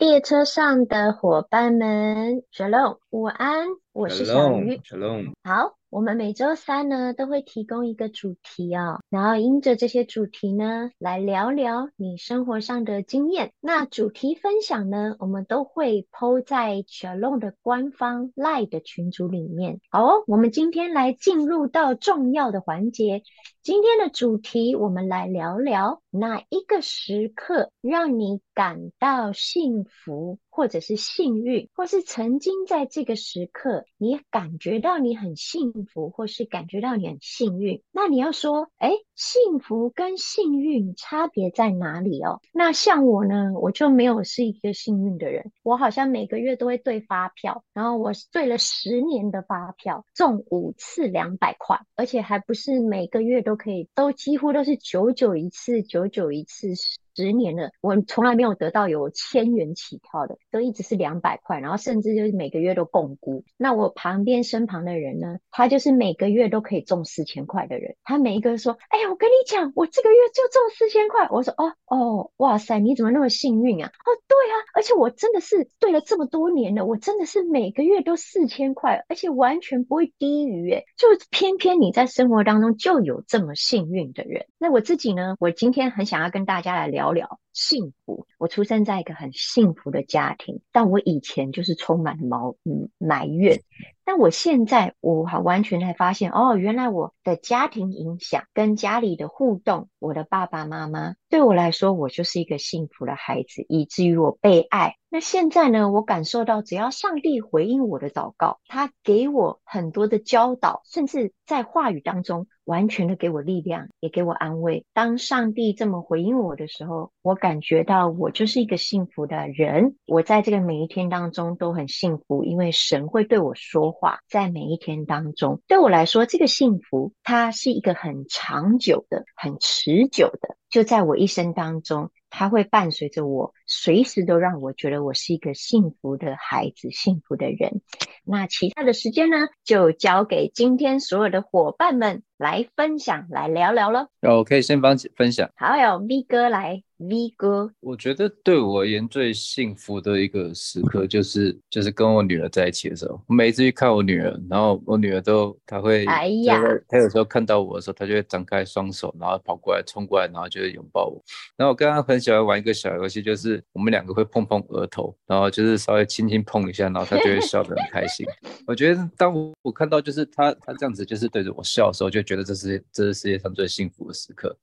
列车上的伙伴们，Shalom，午安，我是小鱼，Shalom，好。我们每周三呢都会提供一个主题哦，然后因着这些主题呢来聊聊你生活上的经验。那主题分享呢，我们都会 po 在 Shalom 的官方 Live 的群组里面。好哦，我们今天来进入到重要的环节。今天的主题，我们来聊聊哪一个时刻让你感到幸福，或者是幸运，或是曾经在这个时刻你感觉到你很幸福，或是感觉到你很幸运。那你要说，哎，幸福跟幸运差别在哪里哦？那像我呢，我就没有是一个幸运的人，我好像每个月都会对发票，然后我对了十年的发票，中五次两百块，而且还不是每个月都。都可以，都几乎都是九九一次，九九一次。十年了，我从来没有得到有千元起跳的，都一直是两百块，然后甚至就是每个月都摃龟。那我旁边身旁的人呢，他就是每个月都可以中四千块的人，他每一个说：“哎呀，我跟你讲，我这个月就中四千块。”我说：“哦哦，哇塞，你怎么那么幸运啊？”哦，对啊，而且我真的是对了这么多年了，我真的是每个月都四千块，而且完全不会低于诶，就偏偏你在生活当中就有这么幸运的人。那我自己呢，我今天很想要跟大家来聊。聊聊幸福，我出生在一个很幸福的家庭，但我以前就是充满毛嗯埋怨，但我现在我还完全才发现哦，原来我的家庭影响跟家里的互动，我的爸爸妈妈对我来说，我就是一个幸福的孩子，以至于我被爱。那现在呢，我感受到只要上帝回应我的祷告，他给我很多的教导，甚至在话语当中。完全的给我力量，也给我安慰。当上帝这么回应我的时候，我感觉到我就是一个幸福的人。我在这个每一天当中都很幸福，因为神会对我说话。在每一天当中，对我来说，这个幸福它是一个很长久的、很持久的。就在我一生当中，它会伴随着我，随时都让我觉得我是一个幸福的孩子、幸福的人。那其他的时间呢，就交给今天所有的伙伴们。来分享，来聊聊了。哦，我可以先帮分享。好，有 V 哥来。V 哥，我觉得对我而言最幸福的一个时刻，就是就是跟我女儿在一起的时候。我每一次去看我女儿，然后我女儿都她会，哎呀，她有时候看到我的时候，她就会张开双手，然后跑过来，冲过来，然后就会拥抱我。然后我跟她很喜欢玩一个小游戏，就是我们两个会碰碰额头，然后就是稍微轻轻碰一下，然后她就会 笑得很开心。我觉得当我我看到就是她她这样子就是对着我笑的时候，就觉得这是这是世界上最幸福的时刻。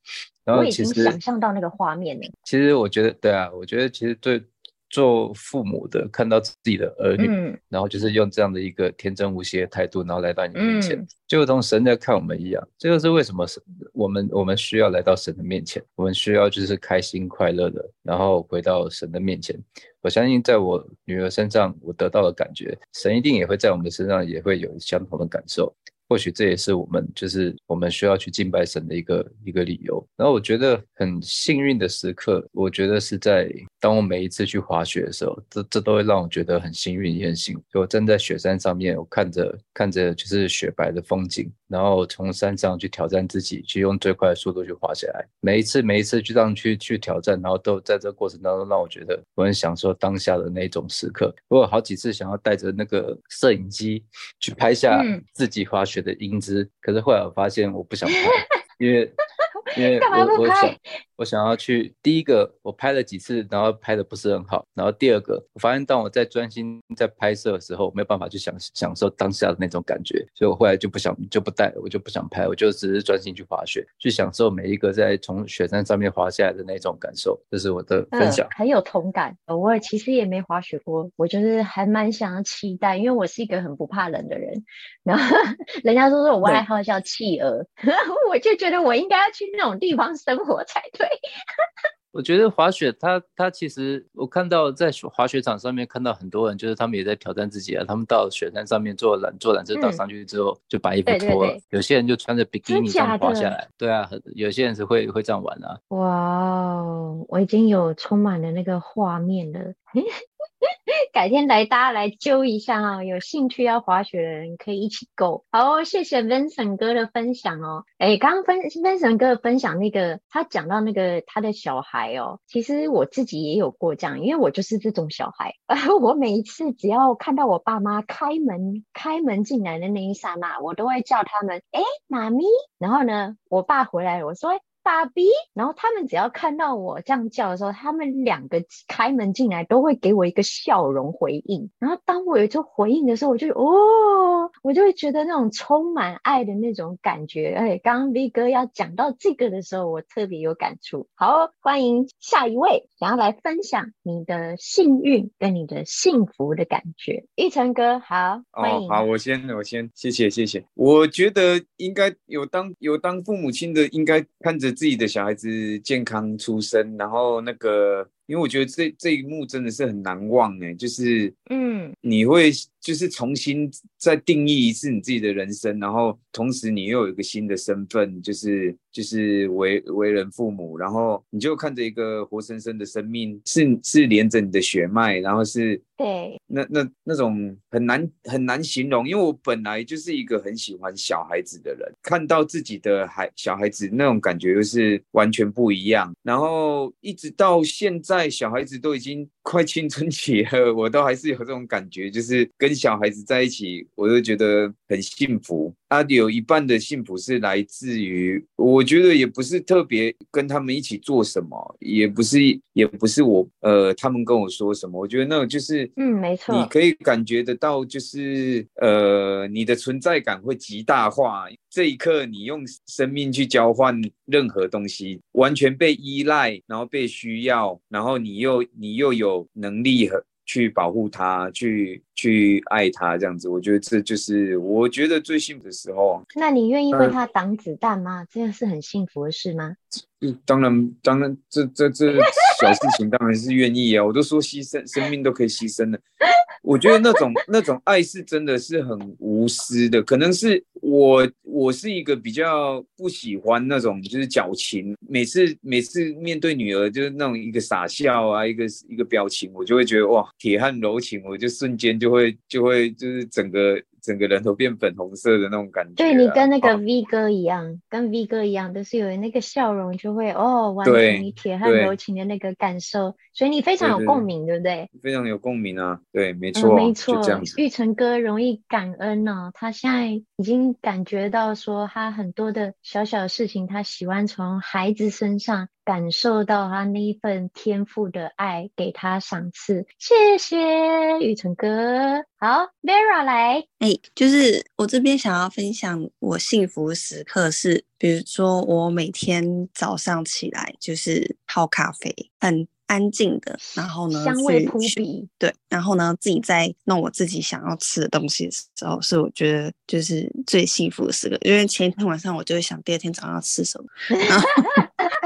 然后其实我已经想象到那个画面了。其实我觉得，对啊，我觉得其实对做父母的看到自己的儿女，嗯、然后就是用这样的一个天真无邪的态度，然后来到你面前，嗯、就如同神在看我们一样。这就是为什么神我们我们需要来到神的面前，我们需要就是开心快乐的，然后回到神的面前。我相信在我女儿身上，我得到的感觉，神一定也会在我们的身上也会有相同的感受。或许这也是我们就是我们需要去敬拜神的一个一个理由。然后我觉得很幸运的时刻，我觉得是在当我每一次去滑雪的时候，这这都会让我觉得很幸运也很幸运。就我站在雪山上面，我看着看着就是雪白的风景，然后从山上去挑战自己，去用最快的速度去滑下来。每一次每一次去这样去去挑战，然后都在这个过程当中让我觉得我很享受当下的那种时刻。我有好几次想要带着那个摄影机去拍下自己滑雪。觉得英姿，可是后来我发现我不想拍，因为 因为我我想我想要去第一个，我拍了几次，然后拍的不是很好，然后第二个，我发现当我在专心在拍摄的时候，没有办法去享享受当下的那种感觉，所以我后来就不想就不带，我就不想拍，我就只是专心去滑雪，去享受每一个在从雪山上面滑下来的那种感受，这是我的分享。呃、很有同感，我其实也没滑雪过，我就是还蛮想要期待，因为我是一个很不怕冷的人，然后 人家说说我外号叫企鹅，我就觉得我应该要去那种地方生活才对。我觉得滑雪它，它它其实我看到在滑雪场上面看到很多人，就是他们也在挑战自己啊。他们到雪山上面坐缆坐缆车到上去之后，就把衣服脱了。对对对，有些人就穿着比基尼这样滑下来。对啊，有些人是会会这样玩啊。哇，我已经有充满了那个画面了。改天来大家来揪一下啊！有兴趣要滑雪的人可以一起 go。好，谢谢 Vincent 哥的分享哦。哎，刚刚 Vincent 哥分享那个，他讲到那个他的小孩哦，其实我自己也有过这样，因为我就是这种小孩。我每一次只要看到我爸妈开门开门进来的那一刹那，我都会叫他们，哎，妈咪。然后呢，我爸回来，我说。爸比，然后他们只要看到我这样叫的时候，他们两个开门进来都会给我一个笑容回应。然后当我有这回应的时候，我就哦，我就会觉得那种充满爱的那种感觉。哎，刚刚 V 哥要讲到这个的时候，我特别有感触。好，欢迎下一位，想要来分享你的幸运跟你的幸福的感觉。玉成哥，好，欢迎。哦，好，我先，我先，谢谢，谢谢。我觉得应该有当有当父母亲的，应该看着。自己的小孩子健康出生，然后那个，因为我觉得这这一幕真的是很难忘哎，就是，嗯，你会就是重新再定义一次你自己的人生，然后同时你又有一个新的身份，就是就是为为人父母，然后你就看着一个活生生的生命，是是连着你的血脉，然后是。对，那那那种很难很难形容，因为我本来就是一个很喜欢小孩子的人，看到自己的孩小孩子那种感觉又是完全不一样。然后一直到现在，在小孩子都已经快青春期了，我都还是有这种感觉，就是跟小孩子在一起，我都觉得很幸福。啊，有一半的幸福是来自于，我觉得也不是特别跟他们一起做什么，也不是也不是我呃他们跟我说什么，我觉得那种就是。嗯，没错，你可以感觉得到，就是呃，你的存在感会极大化。这一刻，你用生命去交换任何东西，完全被依赖，然后被需要，然后你又你又有能力和去保护他，去去爱他，这样子，我觉得这就是我觉得最幸福的时候。那你愿意为他挡子弹吗？这样是很幸福的事吗？当然，当然，这这这 小事情当然是愿意啊！我都说牺牲，生命都可以牺牲的。我觉得那种那种爱是真的是很无私的。可能是我我是一个比较不喜欢那种就是矫情，每次每次面对女儿就是那种一个傻笑啊，一个一个表情，我就会觉得哇，铁汉柔情，我就瞬间就会就会就是整个。整个人都变粉红色的那种感觉，对，你跟那个 V 哥一样，哦、跟 V 哥一样，都是有那个笑容，就会哦，完成你铁汉柔情的那个感受，所以你非常有共鸣，对，不对？非常有共鸣啊，对，没错，嗯、没错。玉成哥容易感恩呢、哦，他现在已经感觉到说，他很多的小小的事情，他喜欢从孩子身上。感受到他那一份天赋的爱，给他赏赐，谢谢雨辰哥。好，Vera 来，哎、欸，就是我这边想要分享我幸福时刻是，比如说我每天早上起来就是泡咖啡，很安静的，然后呢，香味扑鼻，对，然后呢，自己在弄我自己想要吃的东西的时候，是我觉得就是最幸福的时刻，因为前一天晚上我就会想第二天早上要吃什么，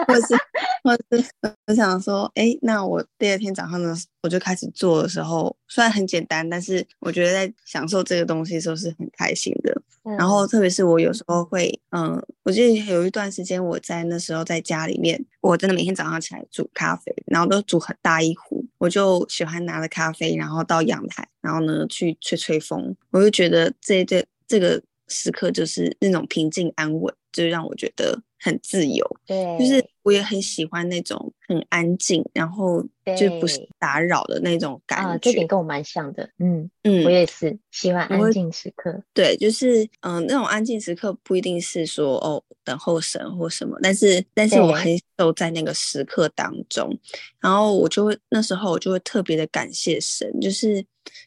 或是或是我想说，哎，那我第二天早上呢，我就开始做的时候，虽然很简单，但是我觉得在享受这个东西的时候是很开心的。嗯、然后特别是我有时候会，嗯，我记得有一段时间我在那时候在家里面，我真的每天早上起来煮咖啡，然后都煮很大一壶，我就喜欢拿着咖啡，然后到阳台，然后呢去吹吹风，我就觉得这这这个时刻就是那种平静安稳，就让我觉得。很自由，对，就是我也很喜欢那种很安静，然后就不是打扰的那种感觉。啊，这点跟我蛮像的，嗯嗯，我也是喜欢安静时刻。对，就是嗯、呃，那种安静时刻不一定是说哦等候神或什么，但是但是我很受在那个时刻当中，然后我就会那时候我就会特别的感谢神，就是。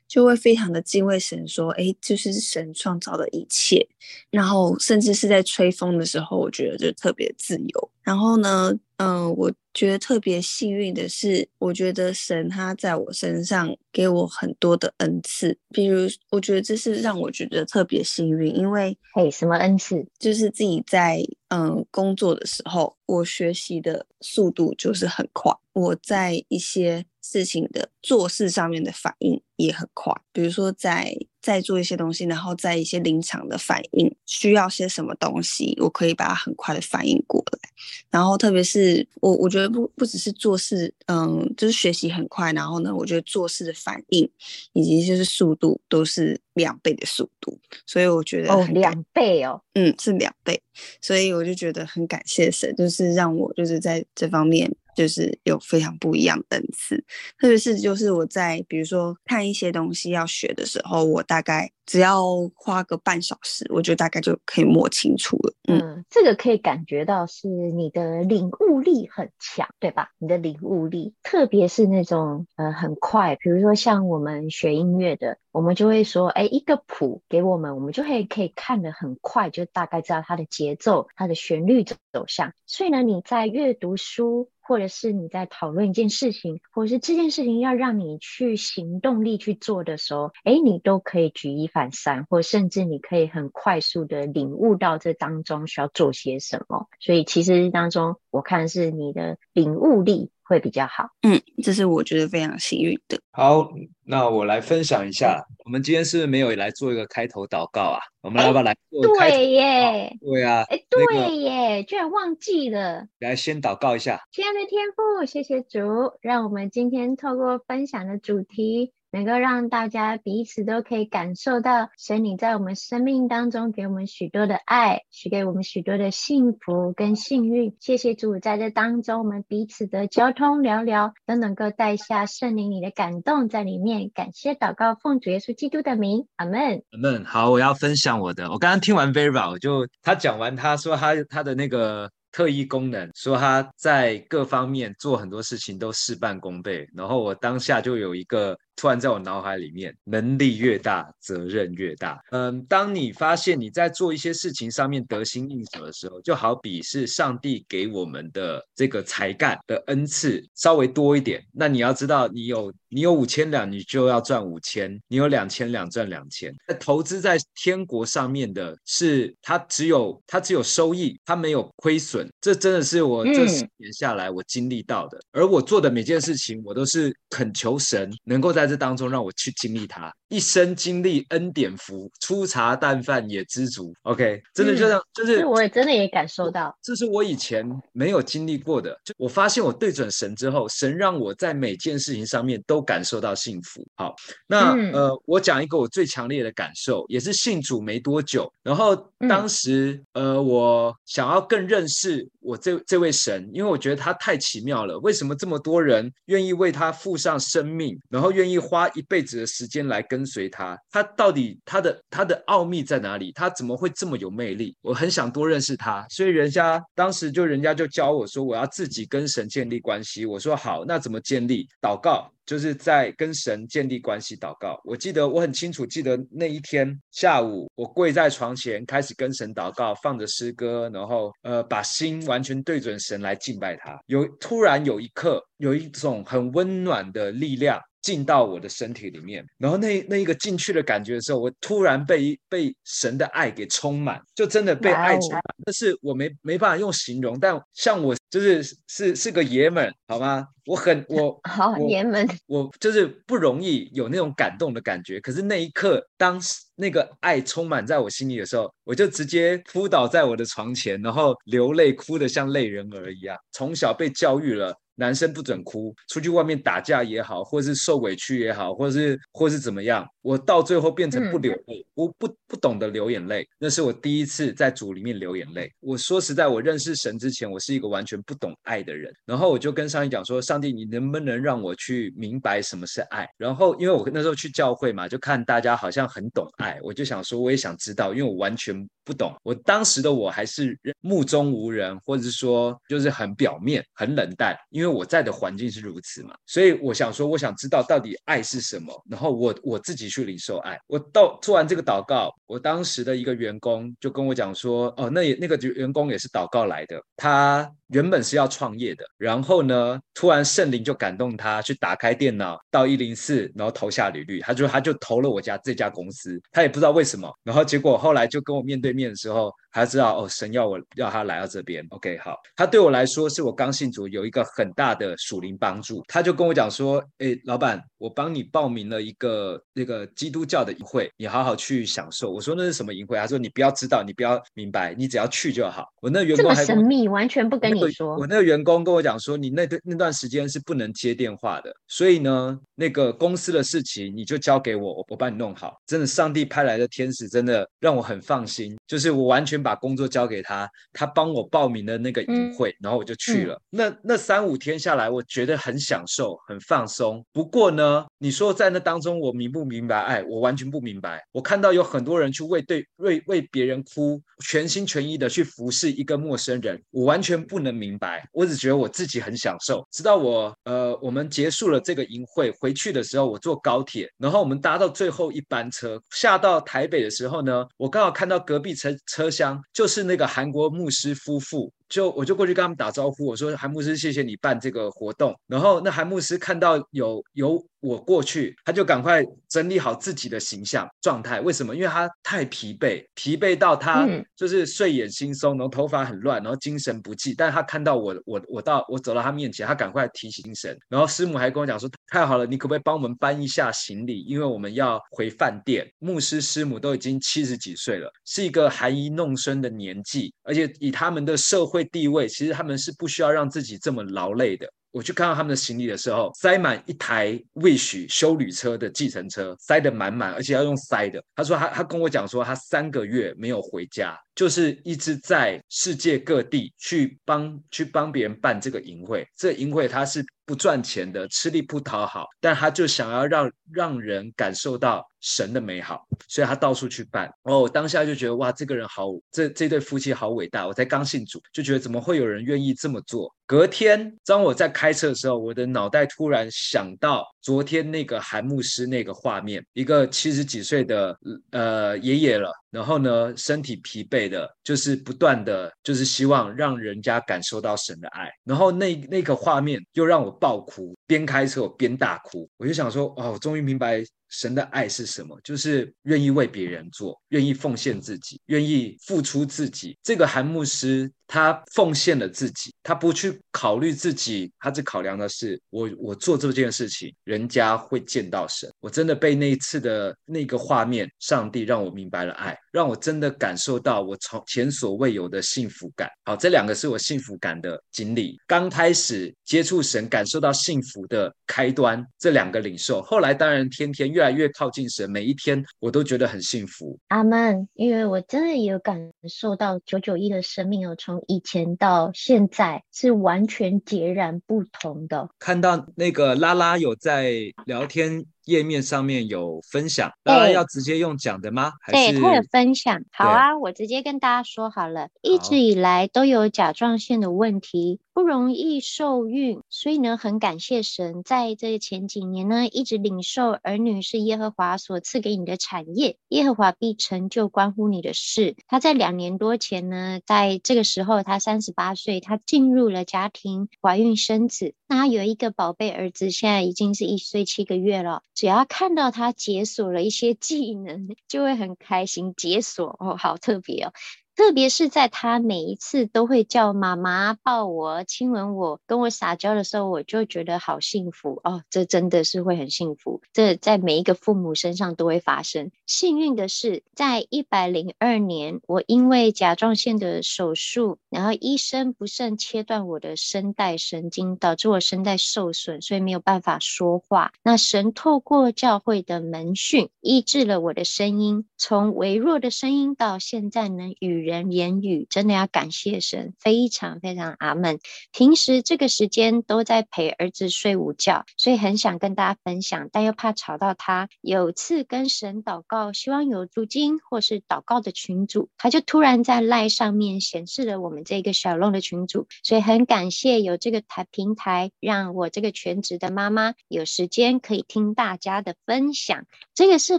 就会非常的敬畏神，说：“哎，就是神创造的一切。”然后甚至是在吹风的时候，我觉得就特别自由。然后呢，嗯、呃，我觉得特别幸运的是，我觉得神他在我身上给我很多的恩赐。比如，我觉得这是让我觉得特别幸运，因为嘿，什么恩赐？就是自己在嗯、呃、工作的时候，我学习的速度就是很快。我在一些事情的做事上面的反应也很快，比如说在在做一些东西，然后在一些临场的反应需要些什么东西，我可以把它很快的反应过来。然后特别是我，我觉得不不只是做事，嗯，就是学习很快，然后呢，我觉得做事的反应以及就是速度都是两倍的速度，所以我觉得哦，两倍哦，嗯，是两倍，所以我就觉得很感谢神，就是让我就是在这方面。就是有非常不一样的恩赐，特别是就是我在比如说看一些东西要学的时候，我大概只要花个半小时，我就大概就可以摸清楚了。嗯，这个可以感觉到是你的领悟力很强，对吧？你的领悟力，特别是那种呃很快，比如说像我们学音乐的，我们就会说，哎，一个谱给我们，我们就会可以看得很快，就大概知道它的节奏、它的旋律走走向。所以呢，你在阅读书。或者是你在讨论一件事情，或者是这件事情要让你去行动力去做的时候，哎，你都可以举一反三，或甚至你可以很快速的领悟到这当中需要做些什么。所以其实当中，我看是你的领悟力会比较好。嗯，这是我觉得非常幸运的。好，那我来分享一下，我们今天是不是没有来做一个开头祷告啊？我们要不要来做开头？对耶，对啊，哎，对耶，居然忘记了。来，先祷告一下。亲爱的天父，谢谢主，让我们今天透过分享的主题。能够让大家彼此都可以感受到神你在我们生命当中给我们许多的爱，许给我们许多的幸福跟幸运。谢谢主，在这当中我们彼此的交通聊聊都能够带下圣灵你的感动在里面。感谢祷告，奉主耶稣基督的名，阿门。阿门。好，我要分享我的。我刚刚听完 Vera，我就他讲完，他说他他的那个。特异功能，说他在各方面做很多事情都事半功倍，然后我当下就有一个突然在我脑海里面，能力越大，责任越大。嗯，当你发现你在做一些事情上面得心应手的时候，就好比是上帝给我们的这个才干的恩赐稍微多一点，那你要知道，你有你有五千两，你就要赚五千；你有两千两，赚两千。那投资在天国上面的是，它只有它只有收益，它没有亏损。这真的是我这十年下来我经历到的，而我做的每件事情，我都是恳求神能够在这当中让我去经历它，一生经历恩典福，粗茶淡饭也知足。OK，真的就这样，就是我也真的也感受到，这是我以前没有经历过的。就我发现我对准神之后，神让我在每件事情上面都感受到幸福。好，那呃，我讲一个我最强烈的感受，也是信主没多久，然后当时呃，我想要更认识。我这这位神，因为我觉得他太奇妙了。为什么这么多人愿意为他付上生命，然后愿意花一辈子的时间来跟随他？他到底他的他的奥秘在哪里？他怎么会这么有魅力？我很想多认识他，所以人家当时就人家就教我说，我要自己跟神建立关系。我说好，那怎么建立？祷告。就是在跟神建立关系祷告。我记得我很清楚，记得那一天下午，我跪在床前开始跟神祷告，放着诗歌，然后呃把心完全对准神来敬拜他。有突然有一刻，有一种很温暖的力量。进到我的身体里面，然后那那一个进去的感觉的时候，我突然被被神的爱给充满，就真的被爱充满。但是我没没办法用形容，但像我就是是是个爷们，好吗？我很我 好爷们，我就是不容易有那种感动的感觉。可是那一刻，当那个爱充满在我心里的时候，我就直接扑倒在我的床前，然后流泪，哭得像泪人儿一样。从小被教育了。男生不准哭，出去外面打架也好，或是受委屈也好，或是或是怎么样，我到最后变成不流泪，嗯、我不不懂得流眼泪，那是我第一次在主里面流眼泪。我说实在，我认识神之前，我是一个完全不懂爱的人。然后我就跟上帝讲说：“上帝，你能不能让我去明白什么是爱？”然后因为我那时候去教会嘛，就看大家好像很懂爱，我就想说我也想知道，因为我完全不懂。我当时的我还是目中无人，或者是说就是很表面、很冷淡，因为。因为我在的环境是如此嘛，所以我想说，我想知道到底爱是什么，然后我我自己去领受爱。我到做完这个祷告，我当时的一个员工就跟我讲说，哦，那也那个员工也是祷告来的，他。原本是要创业的，然后呢，突然圣灵就感动他去打开电脑到一零四，然后投下履历，他就他就投了我家这家公司，他也不知道为什么，然后结果后来就跟我面对面的时候，他知道哦，神要我要他来到这边，OK 好，他对我来说是我刚信主有一个很大的属灵帮助，他就跟我讲说，哎，老板，我帮你报名了一个那个基督教的营会，你好好去享受。我说那是什么营会？他说你不要知道，你不要明白，你只要去就好。我那员工还神秘，完全不跟你说。我那个员工跟我讲说，你那段那段时间是不能接电话的，所以呢，那个公司的事情你就交给我，我我帮你弄好。真的，上帝派来的天使真的让我很放心，就是我完全把工作交给他，他帮我报名了那个营会，嗯、然后我就去了。嗯、那那三五天下来，我觉得很享受，很放松。不过呢，你说在那当中，我明不明白爱？我完全不明白。我看到有很多人去为对为为别人哭，全心全意的去服侍一个陌生人，我完全不能明白。我只觉得我自己很享受。直到我呃，我们结束了这个营会回去的时候，我坐高铁，然后我们搭到最后一班车，下到台北的时候呢，我刚好看到隔壁车车厢就是那个韩国牧师夫妇。就我就过去跟他们打招呼，我说韩牧师，谢谢你办这个活动。然后那韩牧师看到有有我过去，他就赶快整理好自己的形象状态。为什么？因为他太疲惫，疲惫到他就是睡眼惺忪，然后头发很乱，然后精神不济。但是他看到我，我我到我走到他面前，他赶快提起精神。然后师母还跟我讲说，太好了，你可不可以帮我们搬一下行李？因为我们要回饭店。牧师师母都已经七十几岁了，是一个含饴弄孙的年纪，而且以他们的社会地位，其实他们是不需要让自己这么劳累的。我去看到他们的行李的时候，塞满一台 Wish 修旅车的计程车，塞得满满，而且要用塞的。他说他他跟我讲说，他三个月没有回家，就是一直在世界各地去帮去帮别人办这个营会。这个营会他是不赚钱的，吃力不讨好，但他就想要让让人感受到神的美好，所以他到处去办。哦，我当下就觉得哇，这个人好，这这对夫妻好伟大。我才刚信主，就觉得怎么会有人愿意这么做？隔天，当我在开车的时候，我的脑袋突然想到昨天那个韩牧师那个画面，一个七十几岁的呃爷爷了，然后呢，身体疲惫的，就是不断的，就是希望让人家感受到神的爱，然后那那个画面又让我爆哭，边开车我边大哭，我就想说，哦，终于明白。神的爱是什么？就是愿意为别人做，愿意奉献自己，愿意付出自己。这个韩牧师他奉献了自己，他不去考虑自己，他只考量的是我我做这件事情，人家会见到神。我真的被那一次的那个画面，上帝让我明白了爱，让我真的感受到我从前所未有的幸福感。好，这两个是我幸福感的经历。刚开始接触神，感受到幸福的开端，这两个领受。后来当然天天越来越靠近神，每一天我都觉得很幸福。阿门。因为我真的有感受到九九一的生命哦，从以前到现在是完全截然不同的。看到那个拉拉有在聊天。页面上面有分享，当然要直接用讲的吗？还是对，它有分享。好啊，我直接跟大家说好了。一直以来都有甲状腺的问题，不容易受孕，所以呢，很感谢神，在这前几年呢，一直领受儿女是耶和华所赐给你的产业，耶和华必成就关乎你的事。他在两年多前呢，在这个时候，他三十八岁，他进入了家庭，怀孕生子。那他有一个宝贝儿子，现在已经是一岁七个月了。只要看到他解锁了一些技能，就会很开心。解锁哦，好特别哦。特别是在他每一次都会叫妈妈抱我、亲吻我、跟我撒娇的时候，我就觉得好幸福哦。这真的是会很幸福，这在每一个父母身上都会发生。幸运的是，在一百零二年，我因为甲状腺的手术，然后医生不慎切断我的声带神经，导致我声带受损，所以没有办法说话。那神透过教会的门训，医治了我的声音，从微弱的声音到现在能与人言语，真的要感谢神，非常非常阿门。平时这个时间都在陪儿子睡午觉，所以很想跟大家分享，但又怕吵到他。有次跟神祷告，希望有租金或是祷告的群主，他就突然在赖上面显示了我们这个小龙的群主，所以很感谢有这个台平台，让我这个全职的妈妈有时间可以听大家的分享，这个是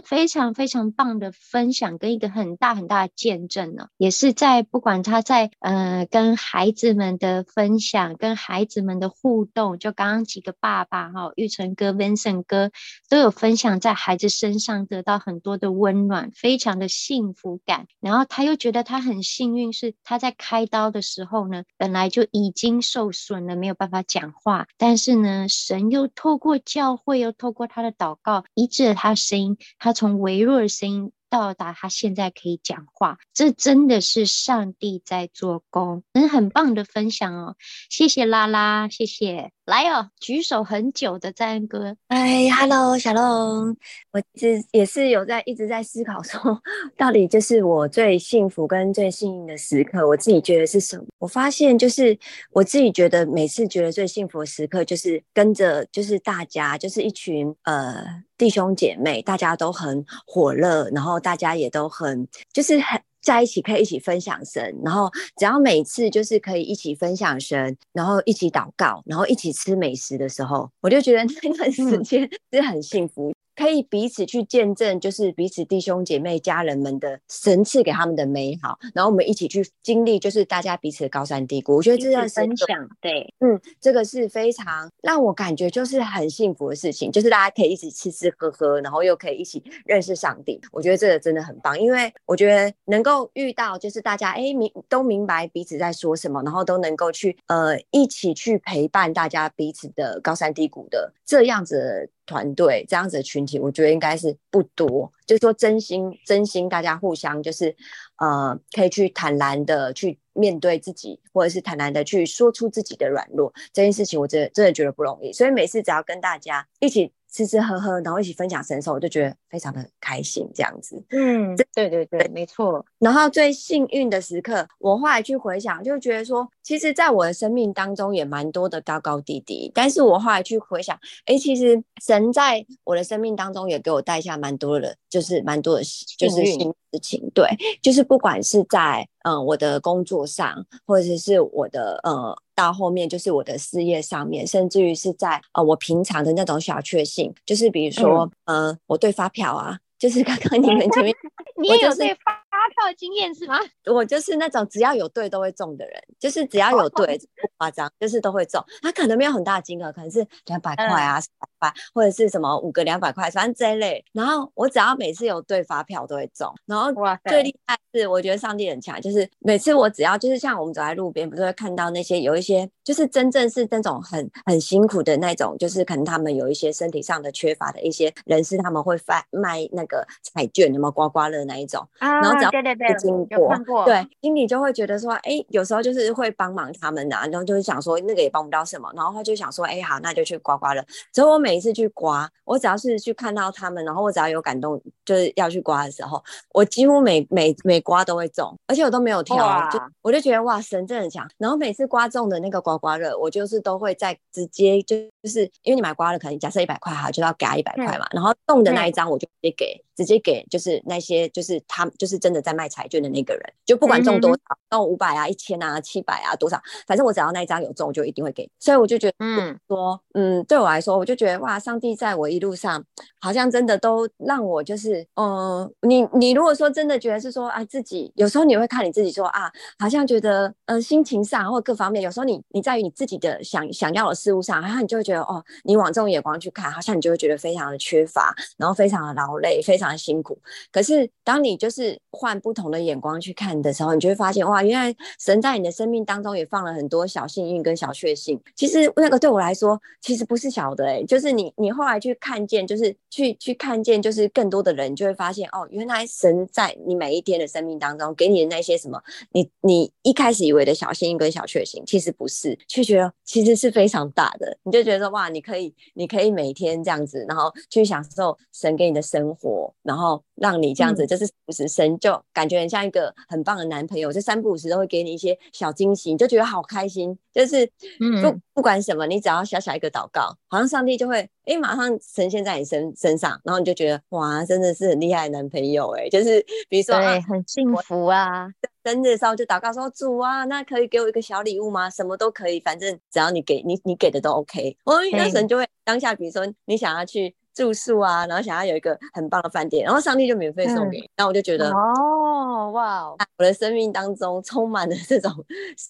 非常非常棒的分享跟一个很大很大的见证呢，也是。在不管他在呃跟孩子们的分享，跟孩子们的互动，就刚刚几个爸爸哈，玉成哥、Vincent 哥都有分享，在孩子身上得到很多的温暖，非常的幸福感。然后他又觉得他很幸运，是他在开刀的时候呢，本来就已经受损了，没有办法讲话，但是呢，神又透过教会，又透过他的祷告，医治了他的声音，他从微弱的声音。到达他现在可以讲话，这真的是上帝在做工，嗯，很棒的分享哦，谢谢拉拉，谢谢。来哦，举手很久的赞恩哥，哎，Hello，小龙，我其实也是有在一直在思考说，到底就是我最幸福跟最幸运的时刻，我自己觉得是什么？我发现就是我自己觉得每次觉得最幸福的时刻，就是跟着就是大家，就是一群呃弟兄姐妹，大家都很火热，然后大家也都很就是很。在一起可以一起分享神，然后只要每次就是可以一起分享神，然后一起祷告，然后一起吃美食的时候，我就觉得那段时间 是很幸福。嗯可以彼此去见证，就是彼此弟兄姐妹、家人们的神赐给他们的美好，然后我们一起去经历，就是大家彼此的高山低谷。我觉得这样分享，对，嗯，这个是非常让我感觉就是很幸福的事情，就是大家可以一起吃吃喝喝，然后又可以一起认识上帝。我觉得这个真的很棒，因为我觉得能够遇到就是大家哎明都明白彼此在说什么，然后都能够去呃一起去陪伴大家彼此的高山低谷的这样子。团队这样子的群体，我觉得应该是不多。就是说，真心真心，大家互相就是，呃，可以去坦然的去面对自己，或者是坦然的去说出自己的软弱。这件事情，我真的真的觉得不容易。所以每次只要跟大家一起。吃吃喝喝，然后一起分享神兽，我就觉得非常的开心，这样子。嗯，对对对，没错。然后最幸运的时刻，我后来去回想，就觉得说，其实在我的生命当中也蛮多的高高低低。但是我后来去回想，哎，其实神在我的生命当中也给我带下蛮多的，就是蛮多的，就是新事情。对，就是不管是在嗯我的工作上，或者是我的呃。到后面就是我的事业上面，甚至于是在呃我平常的那种小确幸，就是比如说、嗯、呃我对发票啊，就是刚刚你们前面，你也有对发票的经验是吗？我就是那种只要有对都会中的人，就是只要有对不夸张，就是都会中。他可能没有很大的金额，可能是两百块啊、三百块，或者是什么五个两百块，反正这一类。然后我只要每次有对发票都会中。然后最厉害是我觉得上帝很强，就是每次我只要就是像我们走在路边，不是会看到那些有一些就是真正是那种很很辛苦的那种，就是可能他们有一些身体上的缺乏的一些人士，他们会发卖那个彩券，有没有刮刮乐那一种？啊，然后只要对对对，经过，对，经理就会觉得说，哎、欸，有时候就是会帮忙他们的、啊，然后就是想说那个也帮不到什么，然后他就想说，哎、欸，好，那就去刮刮乐。所以我每一次去刮，我只要是去看到他们，然后我只要有感动，就是要去刮的时候，我几乎每每每刮都会中，而且我都没有挑，就我就觉得哇，神真的很强。然后每次刮中的那个刮刮乐，我就是都会在直接就就是因为你买刮了，可能假设一百块哈，就要给他一百块嘛，然后中的那一张我就直接给。直接给就是那些就是他就是真的在卖彩券的那个人，就不管中多少，中五百啊、一千啊、七百啊多少，反正我只要那一张有中，我就一定会给。所以我就觉得，嗯，说，嗯，对我来说，我就觉得哇，上帝在我一路上好像真的都让我就是，嗯、呃，你你如果说真的觉得是说啊，自己有时候你会看你自己说啊，好像觉得嗯、呃，心情上或各方面，有时候你你在于你自己的想想要的事物上，然后你就会觉得哦，你往这种眼光去看，好像你就会觉得非常的缺乏，然后非常的劳累，非常的。辛苦，可是当你就是换不同的眼光去看的时候，你就会发现哇，原来神在你的生命当中也放了很多小幸运跟小确幸。其实那个对我来说，其实不是小的哎、欸，就是你你后来去看见，就是去去看见，就是更多的人就会发现哦，原来神在你每一天的生命当中给你的那些什么，你你一开始以为的小幸运跟小确幸，其实不是，却觉得其实是非常大的。你就觉得说哇，你可以你可以每天这样子，然后去享受神给你的生活。然后让你这样子，嗯、就是五十神就感觉很像一个很棒的男朋友，就三不五时都会给你一些小惊喜，你就觉得好开心。就是不、嗯、不管什么，你只要小小一个祷告，好像上帝就会哎马上呈现在你身身上，然后你就觉得哇，真的是很厉害的男朋友哎。就是比如说对、啊，很幸福啊。生日的时候就祷告说主啊，那可以给我一个小礼物吗？什么都可以，反正只要你给你你给的都 OK。哦，那神就会当下，比如说你想要去。住宿啊，然后想要有一个很棒的饭店，然后上帝就免费送给你。那、嗯、我就觉得哦，哇，我的生命当中充满了这种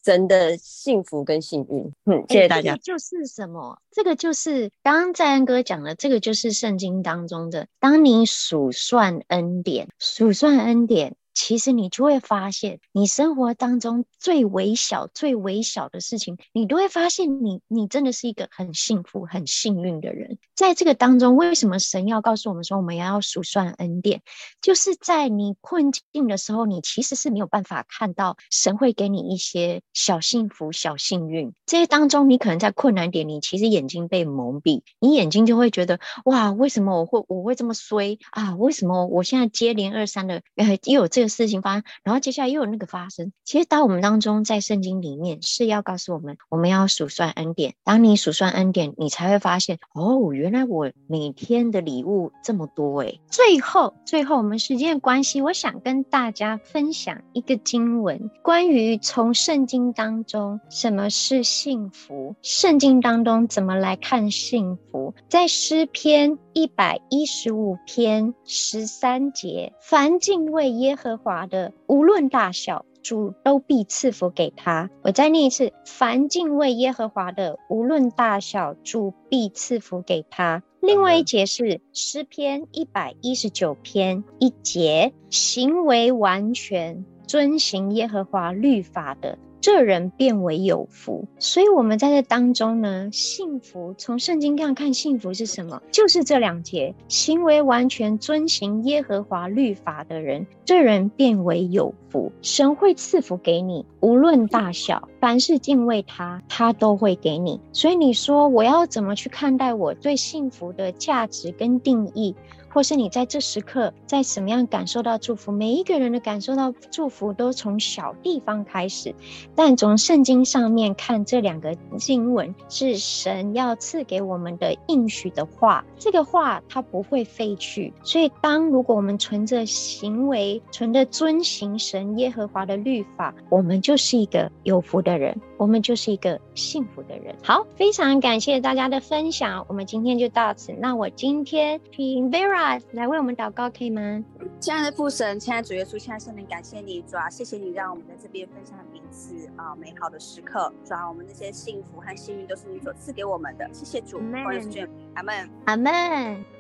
神的幸福跟幸运。嗯，谢谢大家。欸、就是什么？这个就是刚刚在安哥讲的，这个就是圣经当中的，当你数算恩典，数算恩典。其实你就会发现，你生活当中最微小、最微小的事情，你都会发现你，你真的是一个很幸福、很幸运的人。在这个当中，为什么神要告诉我们说，我们要数算恩典？就是在你困境的时候，你其实是没有办法看到神会给你一些小幸福、小幸运。这些当中，你可能在困难点，你其实眼睛被蒙蔽，你眼睛就会觉得，哇，为什么我会我会这么衰啊？为什么我现在接连二三的，呃，又有这。事情发生，然后接下来又有那个发生。其实，当我们当中在圣经里面是要告诉我们，我们要数算恩典。当你数算恩典，你才会发现，哦，原来我每天的礼物这么多诶。最后，最后我们时间的关系，我想跟大家分享一个经文，关于从圣经当中什么是幸福，圣经当中怎么来看幸福，在诗篇。一百一十五篇十三节，凡敬畏耶和华的，无论大小，主都必赐福给他。我再念一次：凡敬畏耶和华的，无论大小，主必赐福给他。另外一节是诗篇一百一十九篇一节，行为完全，遵行耶和华律法的。这人便为有福，所以我们在这当中呢，幸福从圣经上看，幸福是什么？就是这两节：行为完全遵行耶和华律法的人，这人便为有福。神会赐福给你，无论大小，凡是敬畏他，他都会给你。所以你说我要怎么去看待我对幸福的价值跟定义？或是你在这时刻在什么样感受到祝福？每一个人的感受到祝福都从小地方开始，但从圣经上面看，这两个经文是神要赐给我们的应许的话，这个话它不会废去。所以，当如果我们存着行为，存着遵行神耶和华的律法，我们就是一个有福的人，我们就是一个幸福的人。好，非常感谢大家的分享，我们今天就到此。那我今天听 Vera。来为我们祷告，可以吗？亲爱的父神，亲爱的主耶稣，亲爱的圣灵，感谢你，主啊，谢谢你让我们在这边分享彼此啊美好的时刻，主啊，我们那些幸福和幸运都是你所赐给我们的，谢谢主，阿门，阿门，阿门。